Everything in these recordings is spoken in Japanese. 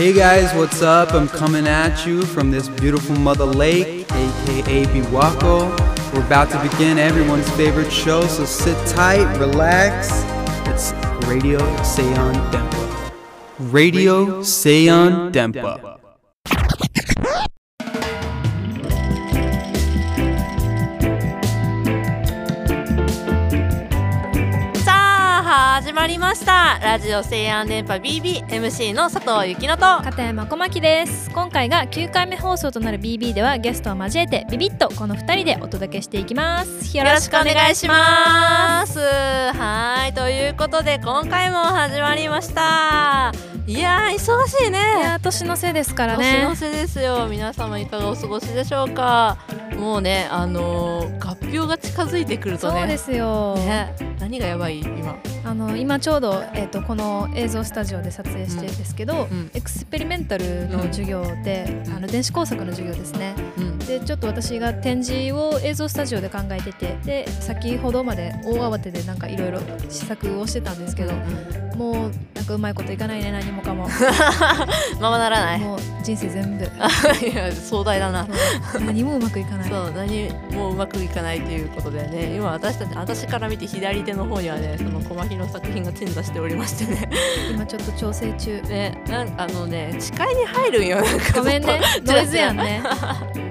Hey guys, what's up? I'm coming at you from this beautiful mother lake, aka Biwako. We're about to begin everyone's favorite show, so sit tight, relax. It's Radio Seion Dempa. Radio Seion Dempa. まりました。ラジオ西安電波 BBMC の佐藤幸乃と片山小牧です。今回が9回目放送となる BB ではゲストを交えてビビッとこの2人でお届けしていきます。よよろしくお願いします。はいということで今回も始まりましたいやー忙しいいねやー年の瀬ですから年のね瀬ですよ。皆様いかがお過ごしでしょうか。もうねあのー合表が近づいてくるとね。そうですよ、ね。何がやばい今？あの今ちょうど、えー、とこの映像スタジオで撮影してるんですけど、うんエクスペリメンタルの授業で、あの電子工作の授業ですね。うんでちょっと私が展示を映像スタジオで考えててで先ほどまで大慌てでなんかいろいろ試作をしてたんですけどもうなんかうまいこといかないね何もかも。ままならない。もう人生全部。いや壮大だな。何もうまくいかない。そう何もうまくいかないということでね。今私たち私から見て左手の方にはねその小牧の作品が鎮座しておりましてね。今ちょっと調整中。ねなんあのね視界に入るんよ。なんかごめんね。ノイズやんね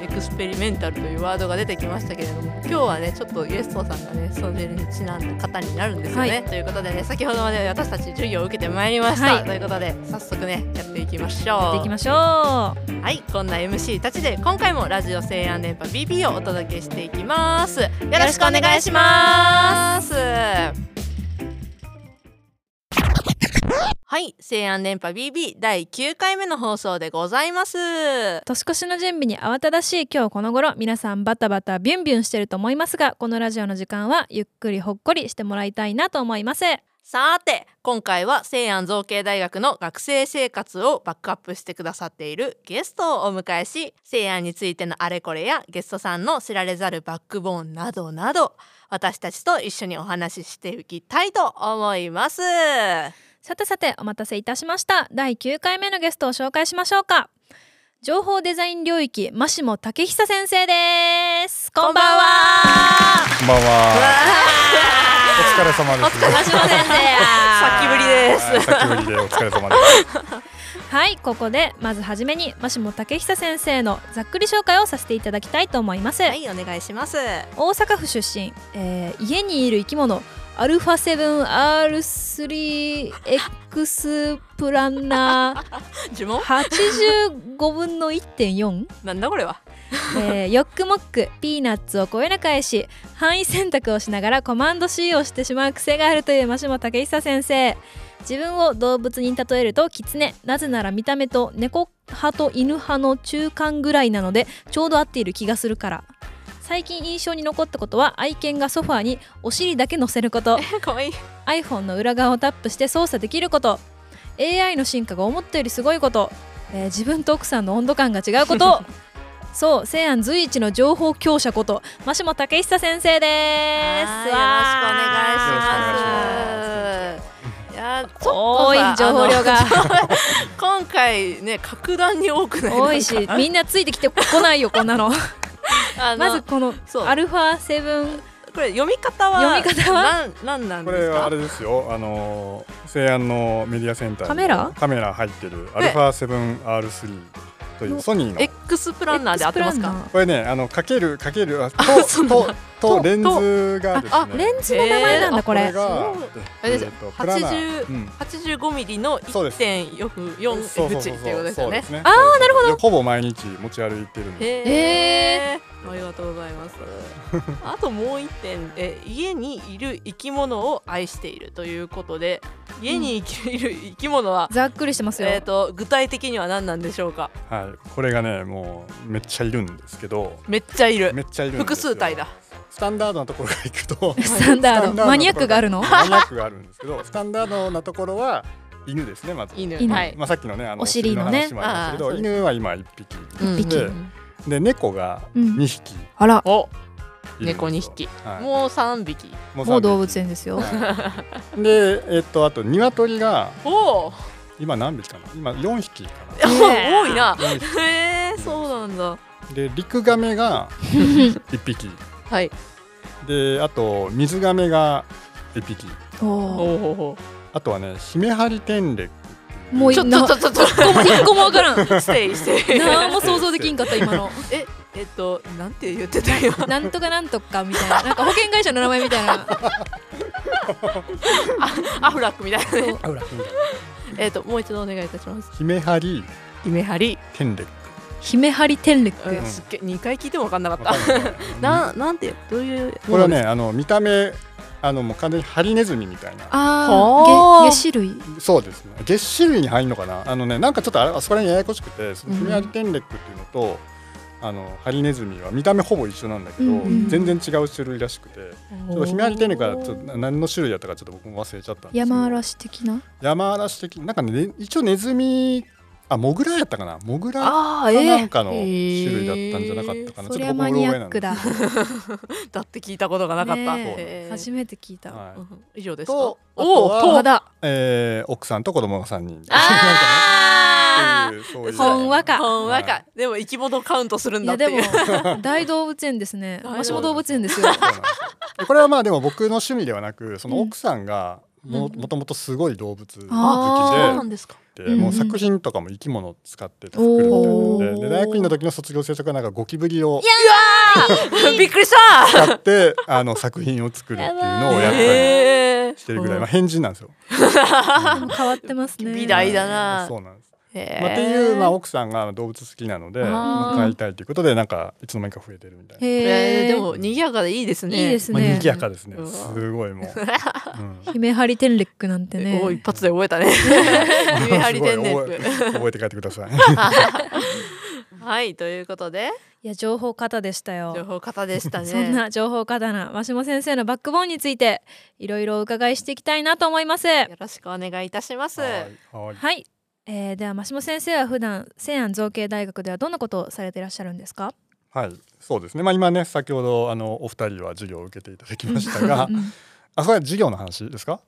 エクスペリメンタルというワードが出てきましたけれども今日はねちょっとゲストさんがねそれにちなんだ方になるんですよね、はいということでね先ほどまで私たち授業を受けてまいりました、はいということで早速ねやっていきましょうやっていきましょうはい、こんな MC たちで今回もラジオ西安電波 BB をお届けしていきます。よろしくお願いします。はい、西安電波 BB 第9回目の放送でございます。年越しの準備に慌ただしい今日この頃皆さんバタバタビュンビュンしてると思いますがこのラジオの時間はゆっくりほっこりしてもらいたいなと思いますさて、今回は西安造形大学の学生生活をバックアップしてくださっているゲストをお迎えし、西安についてのあれこれやゲストさんの知られざるバックボーンなどなど、私たちと一緒にお話ししていきたいと思います。さてさてお待たせいたしました第9回目のゲストを紹介しましょうか情報デザイン領域マシモ竹久先生ですこんばんはこんばんは。お疲れ様です。マシモ先生や。さっきぶりです。はいさっきぶりでお疲れ様です。はいここでまずはじめにマシモ竹久先生のざっくり紹介をさせていただきたいと思います、はい、お願いします。大阪府出身、えー家にいる生き物アルファ 7R3X プランナ呪文？ー85分の1.4、なんだこれは？えーヨックモックピーナッツをこよな返し範囲選択をしながらコマンド C をしてしまう癖があるという真下武久先生。自分を動物に例えるとキツネ。なぜなら見た目と猫派と犬派の中間ぐらいなのでちょうど合っている気がするから最近印象に残ったことは愛犬がソファーにお尻だけ乗せること。かわいい。iPhone の裏側をタップして操作できること。AI の進化が思ったよりすごいこと、えー自分と奥さんの温度感が違うこと。そう西安随一の情報強者こと。真下武久先生です。はいよろしくお願いします。いや多 い情報量が。今回ね、格段に多くない。多いしみんなついてきてこないよこんなのまずこのアルファ7これ読み方は読み方は？なんなんなんですか？これはあれですよ。あの西安のメディアセンターにカメラ？カメラ入ってるアルファ 7R3 というソニーの。X プランナーで合ってますか？これねあのかけるかけるととととレンズがですね。あレンズの名前なんだこれこれがそうあれですえーとプラナー80うん85ミリのそうです1.4フ4そうそう F 値そうっていうことですよね。あーなるほど。ほぼ毎日持ち歩いてるんです。へえ。ありがとうございます。あともう一点え家にいる生き物を愛しているということで家に生きる生き物は、ざっくりしてますよ、えっ、と具体的には何なんでしょうか？はい。これがねもうめっちゃいるんですけど。めっちゃいる。めっちゃいる複数体だ。スタンダードなところが行くと スタンダードマニアックがあるの？マニアックがあるんですけどスタンダードなところは犬ですねまず犬。犬はい。まあ、さっきのねあのお尻のねお話もありましたけどあーそうです犬は今1匹うん匹でで猫がうん2匹あらおいるんですよ猫2匹、はい。もう3匹。もうもう動物園園ですよ、でえっとあと鶏がおお。今何匹かな？今4匹か多ねいな。な4匹。へえそうなんだ。でリクガメが 1匹。はい。であと水ガメが1匹。あとはねヒメハリテンレックもうちょちょちょちょちょ一個も一個もわからんステイステイ何も想像できんかった今のええっとなんて言ってた今なんとかなんとかみたいななんか保険会社の名前みたいなアフラックみたいなねあほらえっともう一度お願いいたしますヒメハリヒメハリテンレック姫張天レックうんすっげえ二回聞いても分かんなかったななんてどういうこれはねあの見た目あのもう完全にハリネズミみたいな。あはあ。あげげ種類。そうですね。月種類に入るのかな？あのねなんかちょっとああそこら辺ややこしくてそのうんヒメハリテンレックっていうのと、あのハリネズミは見た目ほぼ一緒なんだけど、うんうん全然違う種類らしくてちょっとヒメハリテンレックはちょっと何の種類だったかちょっと僕も忘れちゃったんですけど。山嵐的な？山嵐的。なんかねね一応ネズミあモグラやったかな？モグラああえなんかのへ種ー類だったんじゃなかったかな、そちょっと僕もりゃマニうろ覚えなんだ。だって聞いたことがなかった。ね初めて聞いた。はい。うん。以上ですか？とおはおまだ。えー奥さんと子供が3人。あなんかねそういう。ほんわかほんわか。はでも生き物カウントするんいやでだっていう。も 大動物園ですね。大動物わしも動物園ですよ。これはまあでも僕の趣味ではなくそのうん奥さんがも,、うん。もともとすごい動物好きであそうなんうんうん。もう作品とかも生き物を使って作るみたいなのでで大学院の時の卒業制作はなんかゴキブリを びっくりした。使ってあの作品を作るっていうのをやったりしてるぐらい、まあ、変人なんですよ。変わってますね。美大だな。そうなんですまあ、っていう、まあ、奥さんが動物好きなので、まあ飼いたいということでなんかいつの間にか増えてるみたいな。へええーでも賑やかでいいですね。いいですまあ、ね賑やかですね。すごいもう、うん。姫張天レックなんてね。お一発で覚えたね。夢張り天然すごい覚え覚えて帰ってください。はいということで。いや情報型でしたよ。情報型でしたね。そんな情報型なマシモ先生のバックボーンについていろいろお伺いしていきたいなと思います。よろしくお願いいたします。はいはい。はい、えー、ではマシモ先生は普段西安造形大学ではどんなことをされていらっしゃるんですか？はい、そうですね。まあ今ね先ほどあのお二人は授業を受けていただきましたがう、んあそれは授業の話ですか？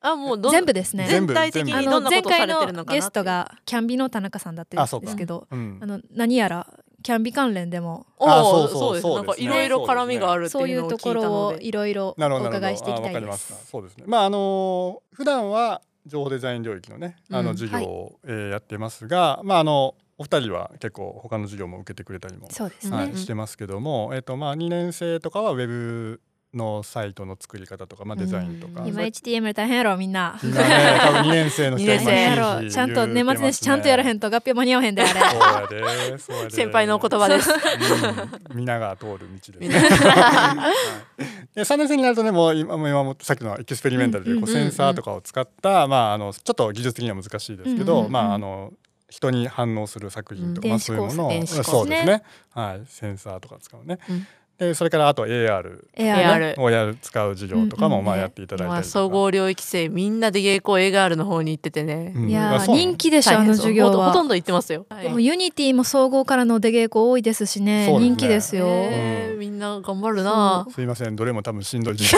あもう全部ですね。全体的にどんなことさ前回のれてるのかなゲストがキャンビの田中さんだったんですけどうんあ。の何やらキャンビ関連でも。おあおそうそうそうですなんかいろいろ絡みがあるってそういうところをいろいろおなるほどなるほど。伺いしていきたいであわかりましたす。そうですね。まああの普段は情報デザイン領域のねあうんの授業を、えーやってますが、まああのお二人は結構他の授業も受けてくれたりも、そうですね。はいうんしてますけども、えっ、とまあ二年生とかはウェブのサイトの作り方とか、まあデザインとか、うん今 HTML 大変やろみんな。みんなね多分2年生の人二年生やろ。ちゃんと年末年始ちゃんとやらへんんと合併間に合わへんであれ。そうやでそうやで。先輩のお言葉です。うん。皆が通る道です。ね。はい。で3年生になるとねもう今も今もさっきの experimental でこうセンサーとかを使った、まああのちょっと技術的には難しいですけど、うんうんうんまああの人に反応する作品とか、うん。まあそういうものをそうですね。はい。センサーとか使うね。うんでそれからあと AR AR をやる使う授業とかもまあやっていただいたまありとか。総合領域生みんなで芸工 AR の方に行っててね。うん。いや人気でしょあの授業は。ほとほと。んど行ってますよ。でも Unity も総合からの出稽古多いですしね。人気ですよ。えーみんな頑張るな。すいませんどれも多分しんどい 情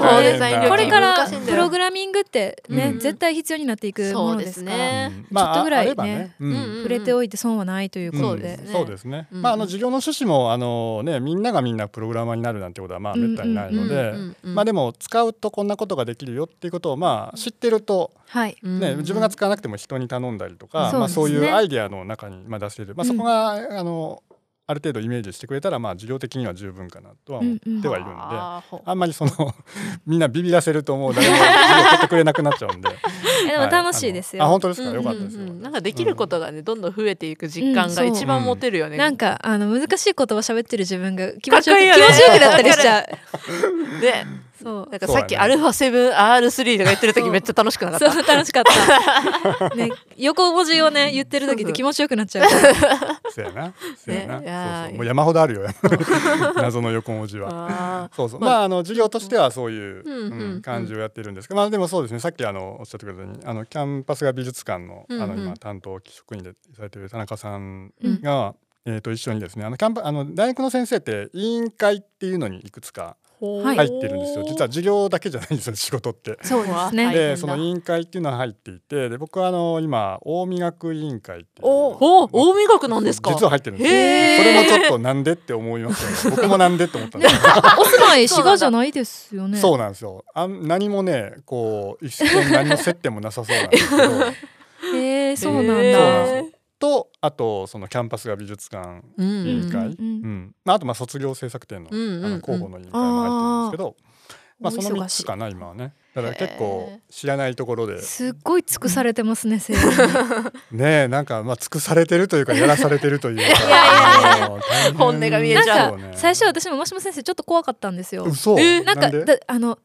報デザインこれからプログラミングってね、うん。絶対必要になっていくもそうでのですすから。ねうん。まあちょっとぐらいね触れておいて損はないということで。ねそうですね。うん。まああの授業の趣旨もあのねみんながみんなプログラマーになるなんてことはまあうんめったにないのうんででも使うとこんなことができるよっていうことをまあ知ってるとはい。うんね自分が使わなくても人に頼んだりとか、そうまあそういうアイデアの中にまあ出せる。まあそこがあのある程度イメージしてくれたらまあ授業的には十分かなとは思ってはいるんで。あーほあんまりその みんなビビらせるともう誰も授業取ってくれなくなっちゃうんで。え でも楽しいですよ。あのあ本当ですか？うんよかったですよ。うんうんなんかできることがねどんどん増えていく実感が一番持てるよねなんかあの難しい言葉喋ってる自分が気持ちよくね気持ちよくなったりしちゃう。ねそう。なんかさっきアルファ 7R3 とか言ってる時めっちゃ楽しくなかったそう楽しかった。ね横文字をね言ってる時って気持ちよくなっちゃう。そうやな。そうやな。そうそうもう山ほどあるよ。謎の横文字は。そうそう。まあまああの授業としてはそういう、うん感じをやってるんですけど、まあでもそうですね。さっきあのおっしゃってくれたように、あのキャンパスが美術館のあの今担当職員でされている田中さんうんが、えーと一緒にですね、あのキャンパあの大学の先生って委員会っていうのにいくつかはい入ってるんですよ、実は授業だけじゃないんですよ仕事って。そうですね。でその委員会っていうのは入っていてで僕はあの今大味学委員会っていうお大味学なんですか？実は入ってるんですそれもちょっとなんでって思いますよね僕もなんでって思ったんです お住まい滋賀じゃないですよね。そうなんですよ。あん何もねこう一見何の接点もなさそうなんですけど。へえそうなんだ、とあとそのキャンパスが美術館うん。委員会、うんうんまあ、あとまあ卒業制作展の,、あの広報の委員会も入ってるんですけど、まあ、その3お忙しい。つかな今はね。だから結へ構ー。知らないところで。すっごい尽くされてますね、せいやねえなんかまあ尽くされてるというかやらされてるというか 本音が見えちゃう。ね。最初私もマシモ先生ちょっと怖かったんですよ。嘘。えなんかあの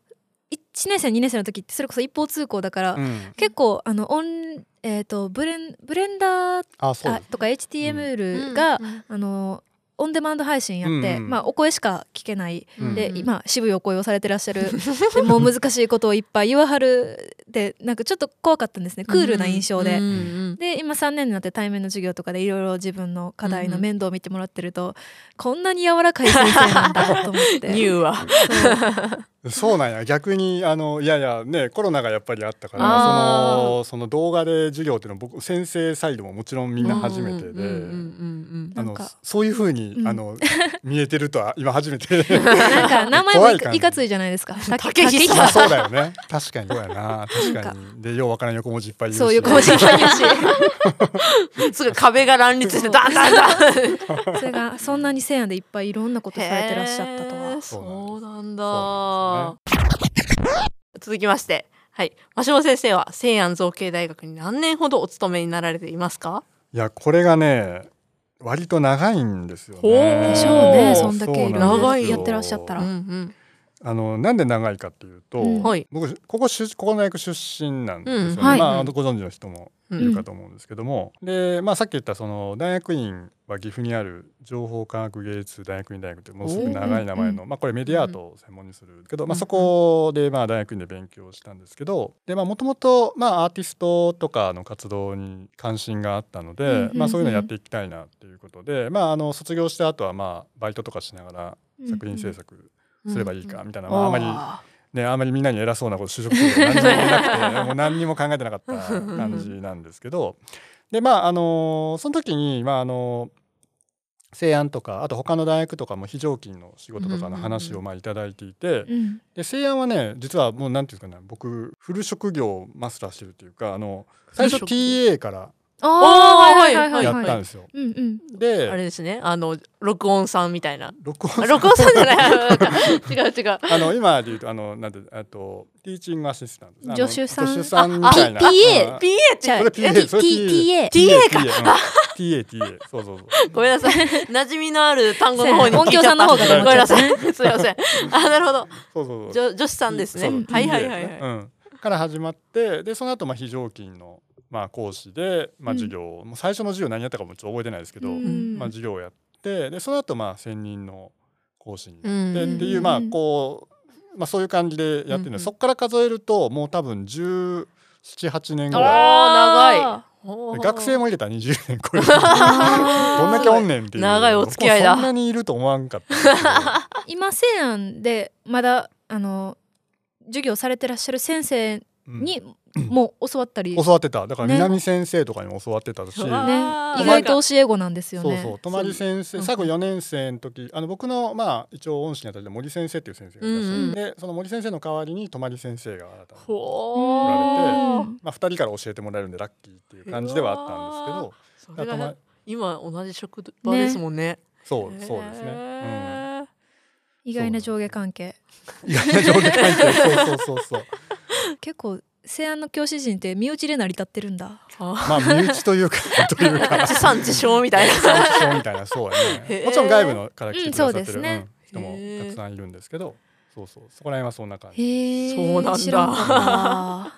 1年生2年生の時ってそれこそ一方通行だから、うん、結構あのオンえっ、とブレンブレンダーあそう。ですあとか HTML が、あのオンデマンド配信やって、うんうん。まあお声しか聞けない、うん。で今渋いお声をされてらっしゃる。でもう難しいことをいっぱい言わはるでなんかちょっと怖かったんですね。クールな印象で。うんうんで今3年になって対面の授業とかでいろいろ自分の課題の面倒を見てもらってると、こんなに柔らかい先生なんだと思って。ニューは。そう。なんや。逆にあのいやいやねコロナがやっぱりあったからそのその動画で授業っていうのは僕先生サイドももちろんみんな初めてで。そういう風に、うん。あの見えてるとは 今初めて。なんか名前も怖いかいかついじゃないですか。た竹そうだよね。確かにそうやな。確か。なんに。でようわからん横文字いっぱい言うし。そういう文字いっぱいやし、う んすぐ壁が乱立してダンダンダンそれがそんなに西安でいっぱいいろんなことされてらっしゃったとは。そうなんだ。そう続きまして。はい。真下先生は西安造形大学に何年ほどお勤めになられていますか？いやこれがね割と長いんですよね。でしょうねそんだけいろいろ長いよ。やってらっしゃったら。うんうんあのなんで長いかっていうと、うん。はい。僕ここ出ここの大学出身なんですよね、うんはい。まああのご存知の人もうん。いるかと思うんですけども、でまあさっき言ったその大学院は岐阜にある情報科学芸術大学院大学ってもうすぐ長い名前の、まあこれメディアアートを専門にするけど、まあそこでまあ大学院で勉強したんですけどでまあもともとまあアーティストとかの活動に関心があったので、うんうんうん。まあそういうのやっていきたいなっていうことでまああの卒業した後はまあバイトとかしながら作品制作すればいいかみたいな、まあ、あまりね、あんまりみんなに偉そうなこと就職する何にもなくて もう何にも考えてなかった感じなんですけど。でまああのその時にまああの西安とかあと他の大学とかも非常勤の仕事とかの話をまあいただいていて。うん。で西安はね実はもうなんていうかな僕フル職業をマスターしてるっていうかあの最初 TA からあーあはいはいはいやはい。ったんですよ。うんうん。あでれですね。あの録音さんみたいな。録音あ録音さんじゃない。なんか違う違う。あの今で言うとあのなんてあとティーチングアシスタント。助手さん。助手さんみたいな。あ TA うん PA じゃあそれ PA それ T- TA TA か。TA TA そうそうそう。ごめんなさい。馴染みのある単語の方に聞いちゃった。音響さんの方がごめんなさい。すいません。あなるほど。そうそうそう。女女子さんですね。はいはいはいはい。うん。から始まってでその後まあ非常勤のまあ講師でまあ授業う最初の授業何やったかもちょっと覚えてないですけどうん。まあ授業をやってでその後まあ専任の講師にうんなってっていうまあこうまあそういう感じでやってるうんのでそこから数えるともう多分1718年ぐあらい。ー長い。学生も入れたら20年超える。あ ーどんだけおんねんっていう。長いお付き合いだ。そんなにいると思わんかった 今西安でまだあの授業されてらっしゃる先生うん。にもう教わったり、教わってた。だからね。南先生とかにも教わってたし、ね。意外と教え子なんですよね。そうそう。泊先生最後4年生の時あの僕のまあ一応恩師にあたって森先生っていう先生がいらっしゃって、うんうん。でその森先生の代わりに泊先生が新たに、ほう。ー。んまあ、2人から教えてもらえるんでラッキーっていう感じではあったんですけど今同じ職場ですもんね。そうそうですね、へー。意外な上下関係。うん、意外な上下関係。そうそうそうそう。結構西安の教師陣って身内で成り立ってるんだ。あ。まあ身内というか というか。地産地消みたいな。産地消みたいなそうやね。もちろん外部のから来てくださってる、うんそうですね。うん人もたくさんいるんですけどそうそうそこら辺はそんな感じ。そうなんだ。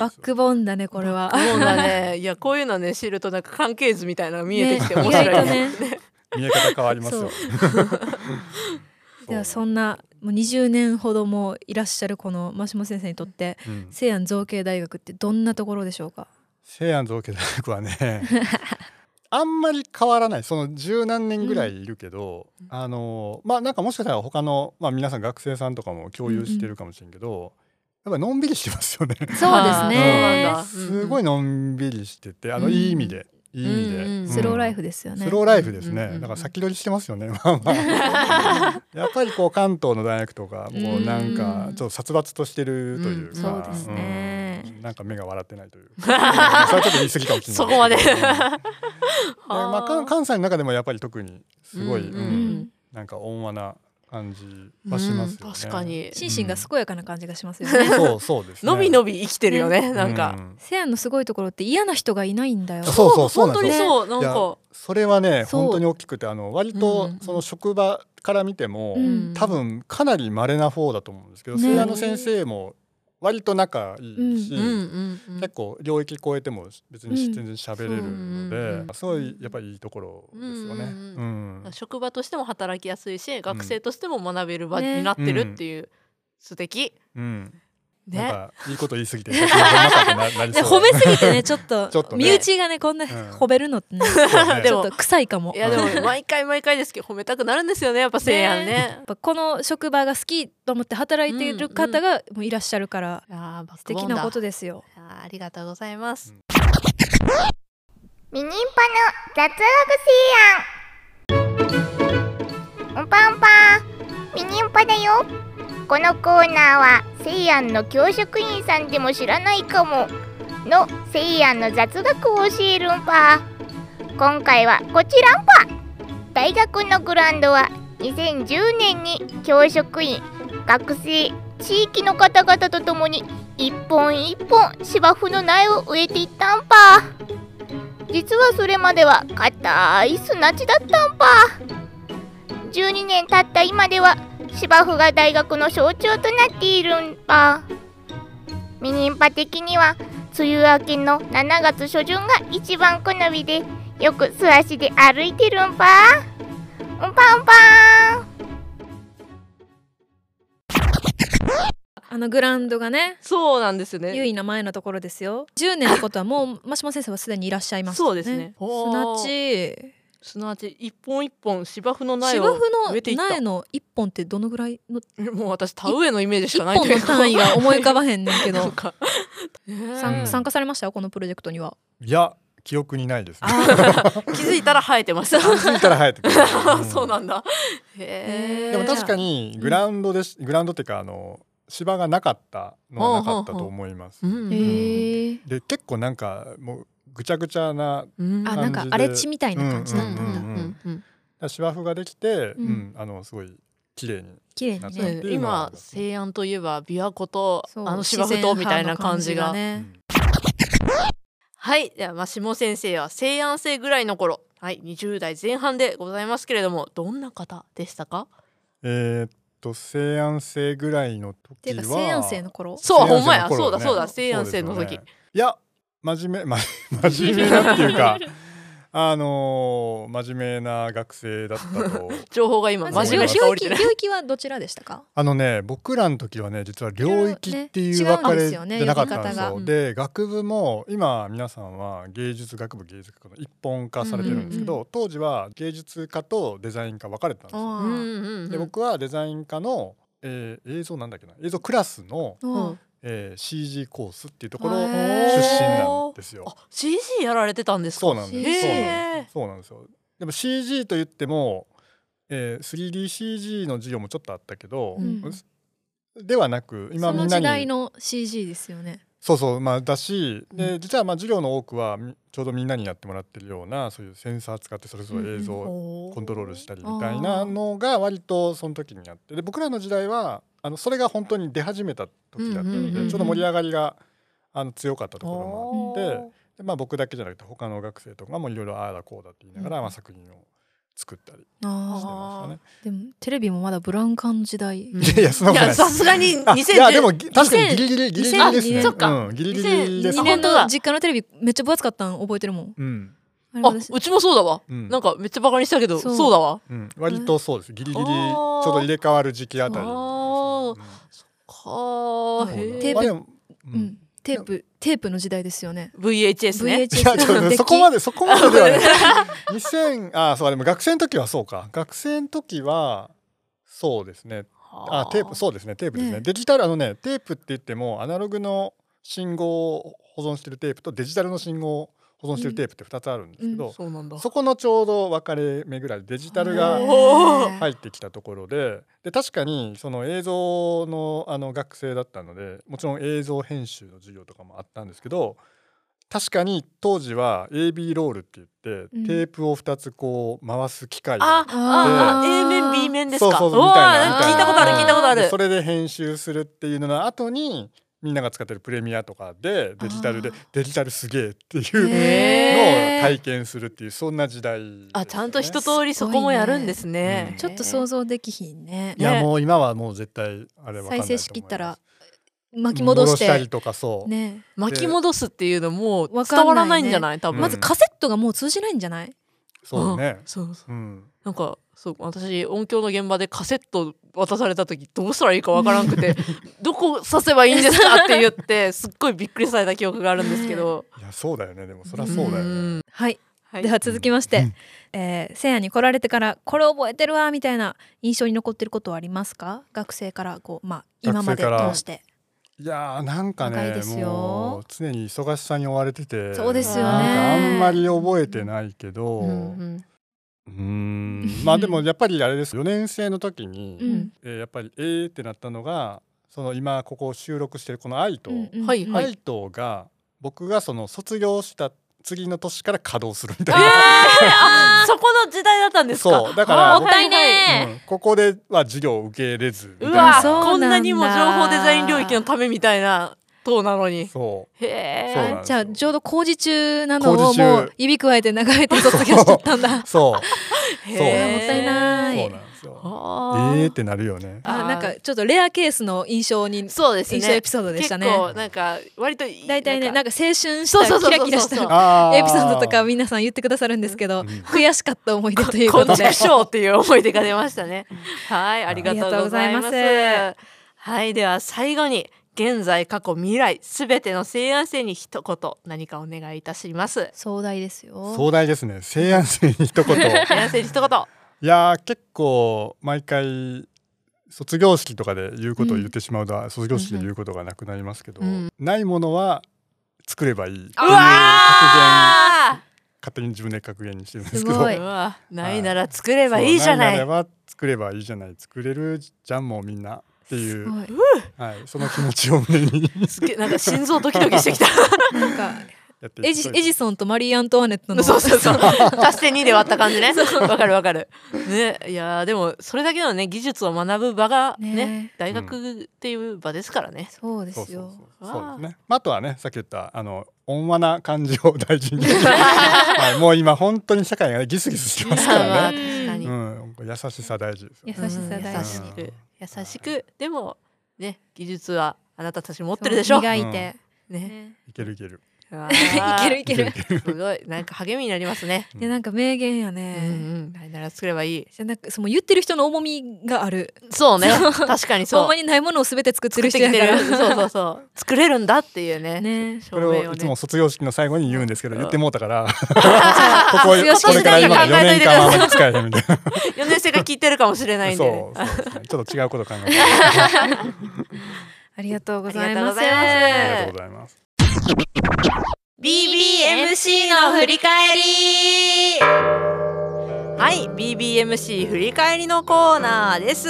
バックボーンだねこれは。そうだね。いやこういうのね知るとなんか関係図みたいなのが見えてきてね面白い意外とね。見え方変わりますよ ではそんなもう20年ほどもいらっしゃるこのマシモ先生にとってうん。西安造形大学ってどんなところでしょうか？西安造形大学はね あんまり変わらない。その十何年ぐらいいるけど、あのまあなんかもしかしたら他の、まあ、皆さん学生さんとかも共有してるかもしれんけど、やっぱりのんびりしてますよね。そうですね。そうなんだ。すごいのんびりしててあの、うん。いい意味でいい意味で、うんスローライフですよね。スローライフですね、うんだから先取りしてますよね。まあまあ。やっぱりこう関東の大学とかもうなんかちょっと殺伐としてるというか、うん。そうですね。うん。なんか目が笑ってないという。か それはちょっと言い過ぎかもしれない。そこまでまあ、関関西の中でもやっぱり特にすごい、うんうん。うん。なんか温和な感じはしますよね、うん確かに。心身が健やかな感じがしますよね。そうそうですね。のびのび生きてるよねねなんか、うん。せやんのすごいところって嫌な人がいないんだよ。そうそうそうな本当に。そうなんか。それはね本当に大きくてあの割うんうん。とその職場から見ても、うん。多分かなり稀な方だと思うんですけど、ね。それあの先生も割と仲いいし、結構領域超えても別にうん。全然喋れるので、うんすごいやっぱりいいところですよね。職場としても働きやすいし学生としても学べる場ねになってるっていう、素敵。うんなんねかいいこと言い過ぎて先ほどなかったななりでそう。褒めすぎてねちょっと ちょっとね。身内がねこんな褒めるのってね、ちょっと臭いかも。いやでも毎回毎回ですけど褒めたくなるんですよねやっぱせいやんね。やっぱこの職場が好きと思って働いている方がもういらっしゃるからいやーバッ素敵なことですよ。ありがとうございます、ミニンパの雑学西安おぱんぱんミニンパだよこのコーナーは西安の教職員さんでも知らないかも。の西安の雑学を教えるんぱ。今回はこちらんぱ。大学のグランドは2010年に教職員学生地域の方々と共に一本一本芝生の苗を植えていったんぱ。実はそれまでは硬い砂地だったんぱ。12年経った今では芝生が大学の象徴となっているんぱミニンパ的には梅雨明けの7月初旬が一番好みでよく素足で歩いてるんぱ。うんぱんぱ。んあのグラウンドがねそうなんですよね。優位な前のところですよ。10年のことはもう真島先生はすでにいらっしゃいますそうですね。砂地すなわち一本一本芝生の苗芝を植えていった。生の苗の一本ってどのぐらいの？え もう私田植えのイメージし一かない本の単位が思い浮かばへんねんけど。参参加されました？このプロジェクトには。いや記憶にないですね。気づいたら生えてました気づいたら生えてくる。うん。そうなんだ。でも確かにグラウンドでし、グラウンドっていうかあの芝がなかったのはなかったと思います。で結構なんかもうぐちゃぐちゃなうん。あなんか荒れ地みたいな感じだったんだ、芝生ができて、ううんんあのすごい綺麗に。綺麗にね。今西安といえば琵琶湖とあの芝生とみたいな感じが。自然派の感うん。はいではまあ下先生は西安生ぐらいの頃。はい20代前半でございますけれどもどんな方でしたか？えーっと西安生ぐらいの時は。西安生の頃？そうほんまや。そうだそうだ西安生の時。ねいや真面目、ま、真面目なっていうか あのー真面目な学生だったと。情報が今真面目しか降りてない領域はどちらでしたか？あのね僕らの時はね実は領域っていうね分かれじゃなかったんですよ。で学部も今皆さんは芸術学部芸術科の一本化されてるんですけど、当時は芸術科とデザイン科分かれてたんですよ。あうんうんうん。で僕はデザイン科の、えー映像なんだっけな？映像クラスの、あえー CG コースっていうところへ出ー身なんですよ。あ CG やられてたんですか？そうなんです。そうなんへですよ。でも CG と言っても、えー、3DCG の授業もちょっとあったけど、うんではなく今みんなに時代の CG ですよねそうそうまあだし、うで実はまあ授業の多くはみちょうどみんなにやってもらってるようなそういうセンサー使ってそれぞれ映像をおコントロールしたりみたいなのが割とその時にやってで僕らの時代はあのそれが本当に出始めた時だったので、うんうんうんうん。ちょっと盛り上がりがあの強かったところもあって。おでまあ、僕だけじゃなくて他の学生とかもいろいろああだこうだって言いながら、うん。まあ、作品を作ったりしてあましたね。ーでもテレビもまだブラウン管の時代。ー いやいやそんなことない。ですさすがにあいやで。も2010ぎ確かにギリギリギリギリですね。2002そっか。うん、ギリギリです。2あ年本当だ。の実家のテレビめっちゃ分厚かったん覚えてるもん。うん、あうちもそうだわ。うん、なんかめっちゃバカにしたけどそう。だわ。うん、割とそうです。ギリギリちょうど入れ替わる時期あたり。あー。うん。かー。へーテープまあでもううんんテープテープの時代ですよね。VHS ね。VHS いやちょっとデッキ。そこまでそこまでではない。2000あそうかでも学生の時はそうか。学生の時はそうですね。あテープそうですねテープですね。ねデジタルあのねテープって言ってもアナログの信号を保存してるテープとデジタルの信号を保存してるテープって2つあるんですけど、そうなんだ。そこのちょうど分かれ目ぐらいでデジタルが入ってきたところでで確かにその映像のあの学生だったのでもちろん映像編集の授業とかもあったんですけど確かに当時は AB ロールって言って、うん。テープを2つこう回す機械がああで A 面 B 面ですか？そうそうそううみたいなわみたいな。聞いたことある聞いたことある。でそれで編集するっていうのの後にみんなが使ってるプレミアとかでデジタルでデジタルすげえっていうのを体験するっていうそんな時代ね、あちゃんと一通りそこもやるんですね。うん。ちょっと想像できひんね。いやねもう今はもう絶対あれわかんないと思います。再生しきったら巻き戻し戻したりとかそう、ね。巻き戻すっていうのもうわかんないね。伝わらないんじゃない？多分うんまずカセットがもう通じないんじゃない？そうね。ん、そうそう。うん、なんかそう私音響の現場でカセット渡された時どうしたらいいかわからなくて どこ刺せばいいんですかって言ってすっごいびっくりされた記憶があるんですけど、いやそうだよね。でもそりゃそうだよね、ん。はい。はい。では続きまして、うん。えー、せいやに来られてからこれ覚えてるわみたいな印象に残ってることはありますか？学生からこうまあ今まで通して。いやーなんかね長いですよ。もう常に忙しさに追われてて。そうですよね。あんまり覚えてないけどううんーん。まあでもやっぱりあれです。4年生の時に、うん。えーやっぱりえーってなったのがその今ここ収録してるこの「愛と」うんうんはいはい。アイトが僕がその卒業した次の年から稼働するみたいな、あそこの時代だったんですか？そう。だからもったいねうん。ここでは授業を受け入れずみたういなわこんなにも情報デザイン領域のためみたいな塔なのにそへえ。そうなんですじゃあちょうど工事中なのをもう指くわえて流れて卒業しちゃったんだ。う そう。へそうーもったいない。そうなんですよ。えーってなるよね。あなんかちょっとレアケースの印象にそうですね。印象エピソードでしたね。結構なんか割と大体ねなんか。か青春したキラキラしたエピソードとか皆さん言ってくださるんですけど、うん。悔しかった思い出というこことで。んちくしょうっていう思い出が出ましたね。はいありがとうございます。はいでは最後に現在過去未来すべての西安生に一言何かお願いいたします。壮大ですよ。壮大ですね。西安生に一言。西安生に一言。いやー結構毎回卒業式とかで言うことを言ってしまうと、卒業式で言うことがなくなりますけど、うん。ないものは作ればいい。っていうう格言わ勝手に自分で格言にしてるんですけど。ないなら作ればいいじゃない。そうなれば作ればいいじゃない。作れるじゃんもうみんなっていう、はい、その気持ちを胸に。すげえなんか心臓ドキドキしてきた。なんかエジエジソンとマリー・アントワネットの。そうそうそう。足して2で割った感じね。わかるわかる。ねいやーでもそれだけのね技術を学ぶ場がねね。大学っていう場ですからね、そうでそうそうすよそうね、まあ、あとはねさっき言ったあの温和な感じを大事に、はい、もう今本当に社会がねギスギスしてますかまあらね、確かに、うん、優しさ大事ですよね。優しさ大優し事く優しくでもね技術はあなたたち持ってるでしょ。磨いて、ね。ね。いけるいけるいー。けるいける。すごい。なんか励みになりますね。いやなんか名言やうんうね、ん。なら作ればいい。じゃなくその言ってる人の重みがある。そうね。確かにそう。ほんまにないものを全て作ってる作ってきて人やからるそう。そうそう 作れるんだっていうね。ねこれをいつも卒業式の最後に言うんですけど、うん。言ってもうたから。こここれ卒業式から今4考えといて年間はあんまり使えへんみたいな。4年生が聞いてるかもしれないんで、ね、そうそうちょっと違うこと考えて。ありがとうございます。ありがとうございます BBMC の振り返り。はい BBMC 振り返りのコーナーです。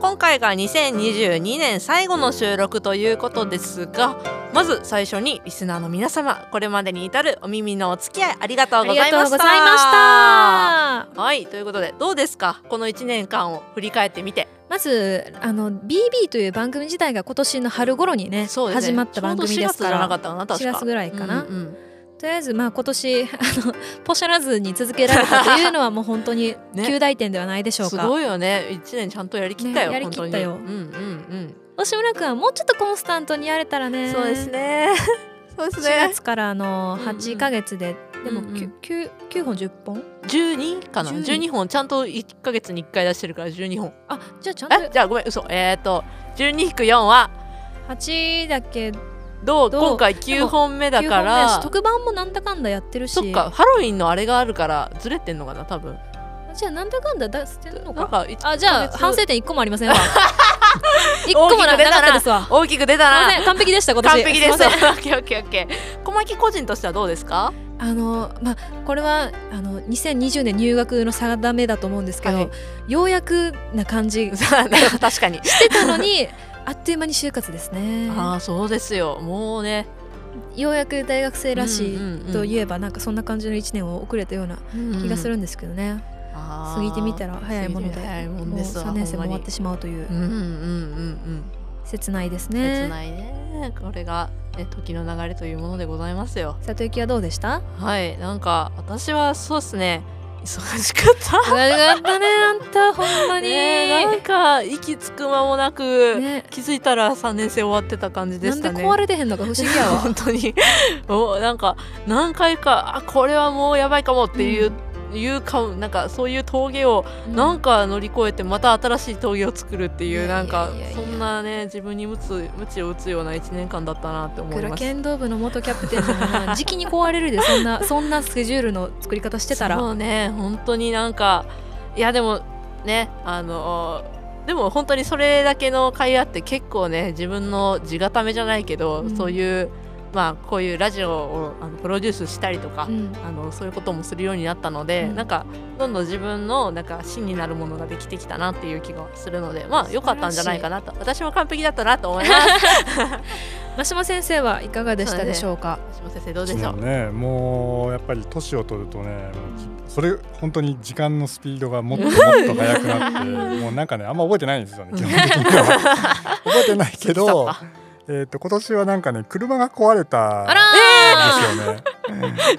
今回が2022年最後の収録ということですがまず最初にリスナーの皆様これまでに至るお耳のお付き合いありがとうありがございました。とうございました。はいということでどうですか？この1年間を振り返ってみてまずあの BB という番組自体が今年の春頃にねね。始まった番組ですかちょうど4月じゃならかったかな確か。4月ぐらいかな。うんうん。とりあえずまあ今年 あのポシャらずに続けられたというのはもう本当に ね。旧大点ではないでしょうか、すごいよね。1年ちゃんとやりきったよ、ねやりきったよ。本当に。うんうん吉村君はもうちょっとコンスタントにやれたらうね。んそうですね。そうです4ね月からのうんうん8ヶ月で、でもうんうん。9, 9, 9本10本？12かな？12 12本。ちゃんと1ヶ月に1回出してるから12本。あじゃあちゃんと。え？じゃあごめん嘘。えっ、ー、と12引く4は？8だけどうどう？今回9本目だか9本目やしら特番もなんだかんだやってるし。そっかハロウィンのあれがあるからずれてんのかな多分じゃあなんだかんだ出してんのなんかか一あじゃあ反省点1個もありませんわ。1個もなな。かったですわ大きく出たな。完璧でした今年。完璧です。オッケーオッケーオッケー小牧個人としてはどうですか？あのまあこれはあの2020年入学の定めだと思うんですけど、はい。ようやくな感じ。し 確かに。てたのにあっという間に就活ですね。ああそうですよ。もうね。ようやく大学生らしうんうんうんいといえばなんかそんな感じの1年を遅れたような気がするんですけどね、あー過ぎてみたら早いもので早いもんですわ3年生も終わってしまうという。うんうんうんうん。切ないですうん切ねないね。これが、ね、時の流れというものでございますよ。里行きはどうでした？はいなんか私はそうですね。忙しかった。長かったねあんたほんまに、ねなんか息つく間もなく、ね。気づいたら3年生終わってた感じでなんでしたね壊れてへんのか不思議やわ。本当に。もうなんか何回かあこれはもうやばいかもっていう、いうかなんかそういう峠をなんか乗り越えてまた新しい峠を作るっていうないんかそんなね自分に無つ鞭を打つような1年間だったなって思い黒ます。剣道部の元キャプテンでもな 時期に壊れるでそんなそんなスケジュールの作り方してたら。そうね本当になんかいやでもねあのでも本当にそれだけの会話って結構ね自分の地固めじゃないけど、うん。そういうまあこういうラジオをあのプロデュースしたりとか、うん。あのそういうこともするようになったので、うん。なんかどんどん自分のなんか芯になるものができてきたなっていう気がするのでまあ良かったんじゃないかなと。私も完璧だったなと思います。真島先生はいかがでしたでしょうか？島先生どうでしょう？ね。もうやっぱり年を取るとねもうそれ本当に時間のスピードがもっともっと速くなって もうなんかねあんま覚えてないんですよね基本的には。覚えてないけどえっと今年はなんかね車が壊れたんですよね。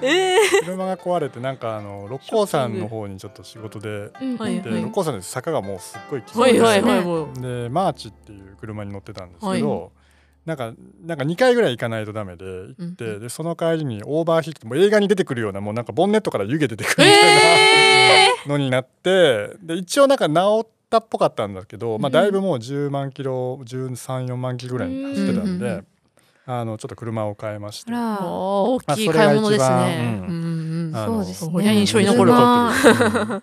えー。車が壊れてなんかあの六甲山の方にちょっと仕事でうん。はいではい。六甲山で坂がもうすっごいきつはいででマーチっていう車に乗ってたんですけど、はなんかなんか2回ぐらい行かないとダメで行って、うんでその帰りにオーバーヒートもう映画に出てくるようなもうなんかボンネットから湯気出てくるみたいなのになってで一応なんか治ったっぽかったんだけど、まあ、だいぶもう10万キロ134万キロぐらい走ってたんで、うんあのちょっと車を変えまして。あら。大きい買い物ですね。そうですね。印象に残る車はあ。車か。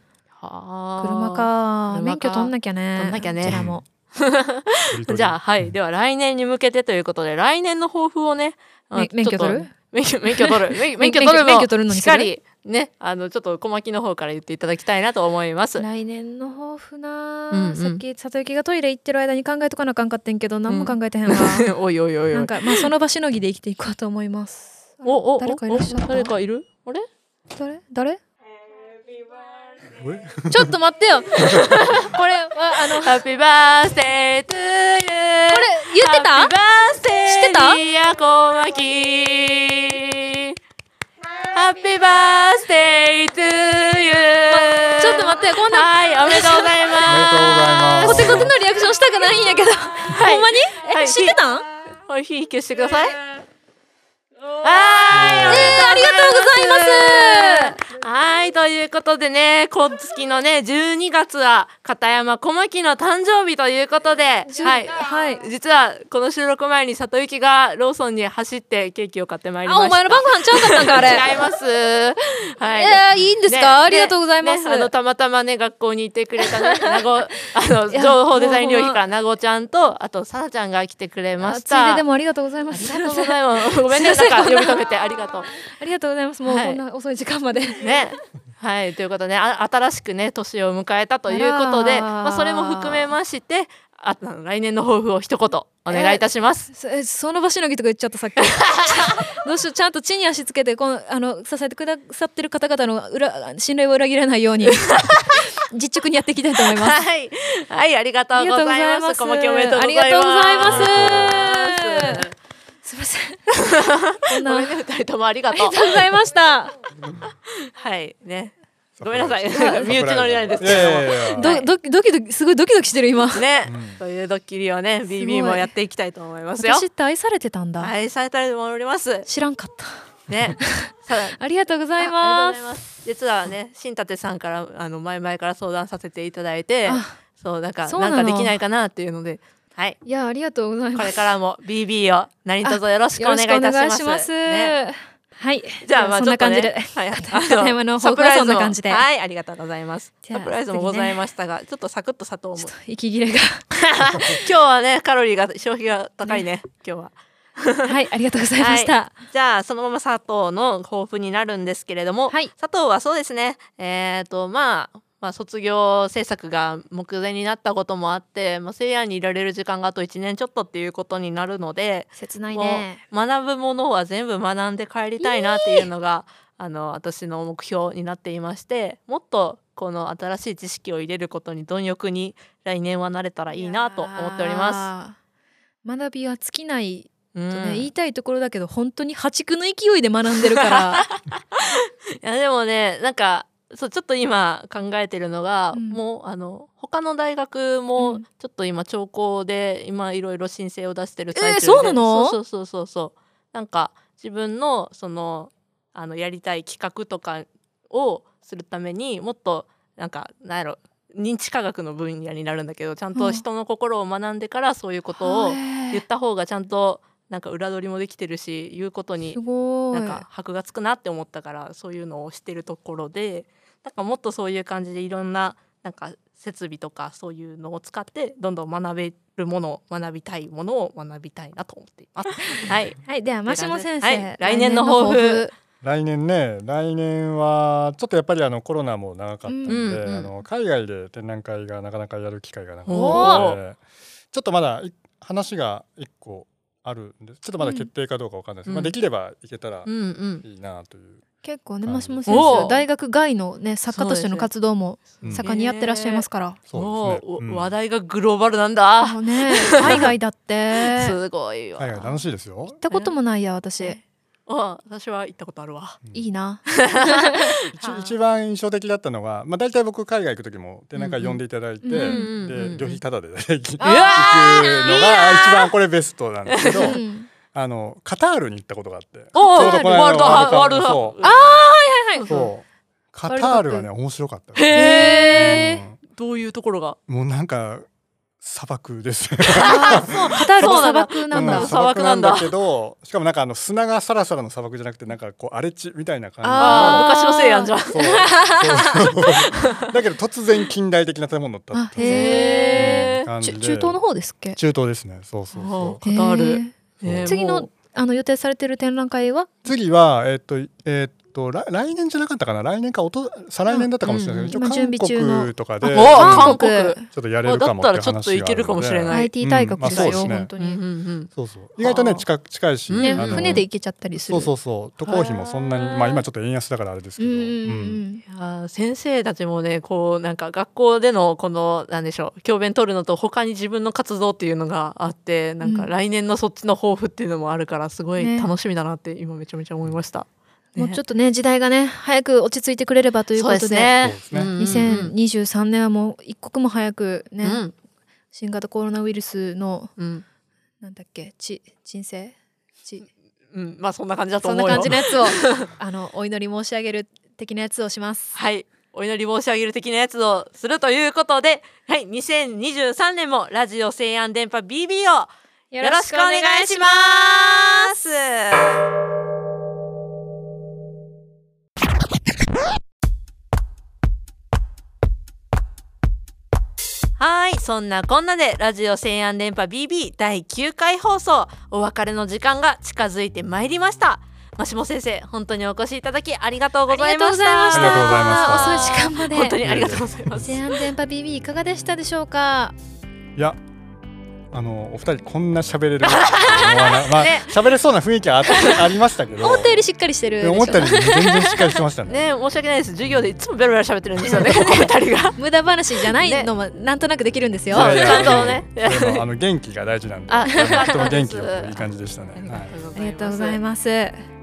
車か免許取んなきゃね。取んなきゃね。こちらも。じゃあはい。では来年に向けてということで来年の抱負をね免許ちょっと取る免許取る。免免許取る 免許取るのしっかりねあのちょっと小牧の方から言っていただきたいなと思います。来年の抱負な、うんうん。さっき里行きがトイレ行ってる間に考えとかなあかんかってんけど何も考えてへんわ、おいおいおいおい。なんかまあその場しのぎで生きていこうと思います。おおお誰かいらっしゃったお誰かいる？あれ？誰？誰？え？ちょっと待ってよ。これはあのこれ Happy birthday to you 言ってた？Happy birthday 知ってた？dear 小牧 Happy birthday to you. ちょっと待ってこんなはいおめでとうございます。おめでとうございます。コテコテのリアクションしたくないんやけど、ほんまに？え、はい。知ってたん？はい火消してください。はいえー、ありがとうございますはい、ということでね、今月のね、12月は片山小牧の誕生日ということで、はい、はい実はこの収録前に里行きがローソンに走ってケーキを買ってまいりまあ、した。お前の晩ご飯ちゃうかったんかあれ違います。はい。えー、いいんですか、ねありがとうございます、ねあのたまたまね学校に行ってくれたね なごあのいや情報デザイン領域からなごちゃんとあとさなちゃんが来てくれまあついした。ででもありがとうございまあすりがとうございます。ごめんね、なんか呼び止めてありがとう。ありがとうございますもうはいこんな遅い時間まで、ね。はい。ということで、ね、あ新しくね年を迎えたということであまあ、それも含めましてあ来年の抱負を一言お願いいたします。そえその場しのぎとか言っちゃったさっき。どうしようちゃんと地に足つけてこのあの支えてくださってる方々の裏信頼を裏切らないように 実直にやっていきたいと思います。はい、はい、ありがとうございます。小牧おめでとうございます。すすいません。ごめんね、二人ともありがとう。が。とうございました。はい、ね。ごめんなさい。身内乗りなんですけどいやいやいやどドキドキすごいドキドキしてる今。ね、うん。というドッキリをね、BB もやっていきたいと思いますよ。私って愛されてたんだ、愛されたりもおります。知らんかった。ね。さあありがとうございあます。ありがとうございます。実はね新立さんからあの前々から相談させていただいてあそうなんかなんかできないかなっていうのではい。いやありがとうございます。これからも BB を何卒よろしくお願いいたします。ね。はい。じゃあまあそんな感じで、はい、片山の抱負はそんな感じで。はい。ありがとうございます。サプライズもございましたが、ちょっとサクッと砂糖も。息切れが。今日はねカロリーが消費が高いね。今日は。はい。ありがとうございました、じゃあそのまま砂糖の抱負になるんですけれども、はい。砂糖はそうですね。えっ、とまあまあ、卒業制作が目前になったこともあって、まあ、西安にいられる時間があと1年ちょっとっていうことになるので切ないもねう学ぶものは全部学んで帰りたいなっていうのが、あの私の目標になっていましてもっとこの新しい知識を入れることに貪欲に来年はなれたらいいなと思っております。す学びは尽きないね、言いたいところだけど本当に破竹の勢いで学んでるから。いやでもねなんかそうちょっと今考えてるのが、うん。もうあの他の大学うもん。ちょっと今兆候で今いろいろ申請を出してる最中で、えーそうなの？そうそうそう。そうなんか自分のそのあのやりたい企画とかをするためにもっとなんかなんやろ認知科学の分野になるんだけどちゃんと人の心を学んでからそういうことを言った方がちゃんとなんか裏取りもできてるし言うことになんか箔がつくなって思ったからそういうのをしてるところでなんかもっとそういう感じでいろんななんか設備とかそういうのを使ってどんどん学べるものを学びたいものを学びたいなと思っています。はい、はい。ではマシモ先生、はい。来年の抱負。来年ね来年はちょっとやっぱりあのコロナも長かったんで、うんうん。あの海外で展覧会がなかなかやる機会がなかおったーのでちょっとまだい話が一個あるんですちょっとまだ決定かどうかわかんないです、うん。まあ、できればいけたらいいなという、結構ねはいマシモ先生大学外のね作家としての活動もうん。盛んにやってらっしゃいますから、そうですね。話題がグローバルなんだ。ね海外だって。行 すごいわ。海外楽しいですよ。ったこともないや私。あ私は行ったことあるわ。いいな。一一番印象的だったのが、まあ、大体僕海外行く時も展覧会呼んでいただいて、で旅費タダで行くのが一番これベストなんですけど。うんあのカタールに行ったことがあって。ワールドワールドカップ。ワールドカップそう。はいはいそう。カタールはね面白かった。へえ。うん。どういうところが？もうなんか砂漠です。あそう。カタールの砂漠なんだ。うん砂漠なんだ。けどしかもなんかあの砂がサラサラの砂漠じゃなくてなんかこう荒れ地みたいな感じの。ああ昔のせいやんじゃ。ん。そう。そう。だけど突然近代的な建物だったっていう。へー。感じで。中中東の方ですっけ？中東ですね。そうそうおそう。カタール次のあの予定されてる展覧会は？次はえっ、とえっ、と来来年じゃなかったかな？来年かおと再来年だったかもしれない。けど、うん一応韓今準備中の。国とかでお韓韓国。国ちょっとやれるかもっていう話があるのでだったらちょっといけるかもしれない。IT 大学ですよ、うんまあ本当に、うんうんうん。そうそう。意外とねはあ近近いし、うんね、船で行けちゃったりする。そうそうそう。渡航費もそんなにまあ今ちょっと円安だからあれですけど、うん先生たちもねこうなんか学校でのこのなんでしょう教鞭取るのと他に自分の活動っていうのがあってなんかうん。来年のそっちの抱負っていうのもあるからすごいね。楽しみだなって今めちゃめちゃ思いました。もうちょっとね時代がね早く落ち着いてくれればということで。ね。そうですね。うん。うんうん2023年はもう一刻も早くね、うん。新型コロナウイルスのうん。なんだっけち鎮静ち。うん。まあそんな感じだとそん思うよ。な感じのやつを あのお祈り申し上げる的なやつをします。はい。お祈り申し上げる的なやつをするということで、はい、2023年もラジオ西安電波 BB をよろしくお願いします。はい、そんなこんなでラジオ西安電波 BB 第9回放送お別れの時間が近づいてまいりました。マシモ先生、本当にお越しいただきありがとうございました。ありがとうございました遅い時間まで本当にありがとうございます。西安電波 BB いかがでしたでしょうか？いやあのお二人こんな喋れる？まあ ね。喋れそうな雰囲気はあありましたけど。思ったよりしっかりしてる思ったより全然しっかりしてましたね。ね申し訳ないです。授業でいつもベラベラ喋ってるんですよね この二人が。無駄話じゃないのもなんとなくできるんですよ。そういやいやちゃんとね。あの元気が大事なんで。あよかったですとても元気よくいい感じでしたね。ありはいありがとうございまます。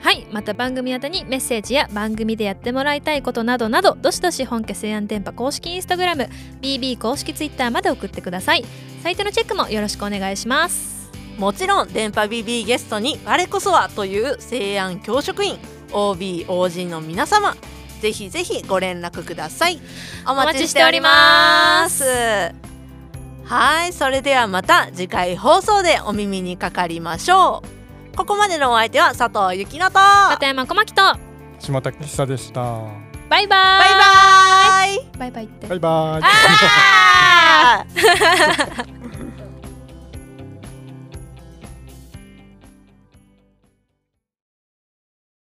はい、また番組宛てにメッセージや番組でやってもらいたいことなどなどどしどし本家西安電波公式インスタグラム BB 公式ツイッターまで送ってくださいサイトのチェックもよろしくお願いしますす。もちろん電波 BB ゲストに我こそはという西安教職員 OB OG の皆様ぜひぜひご連絡ください。お待ちしております。はいそれではまた次回放送でお耳にかかりましょうここまでのお相手は佐藤ゆきのとバ片山小牧と下竹久でした。バイバイ。イバイ。バイバイって。バイバイ。あー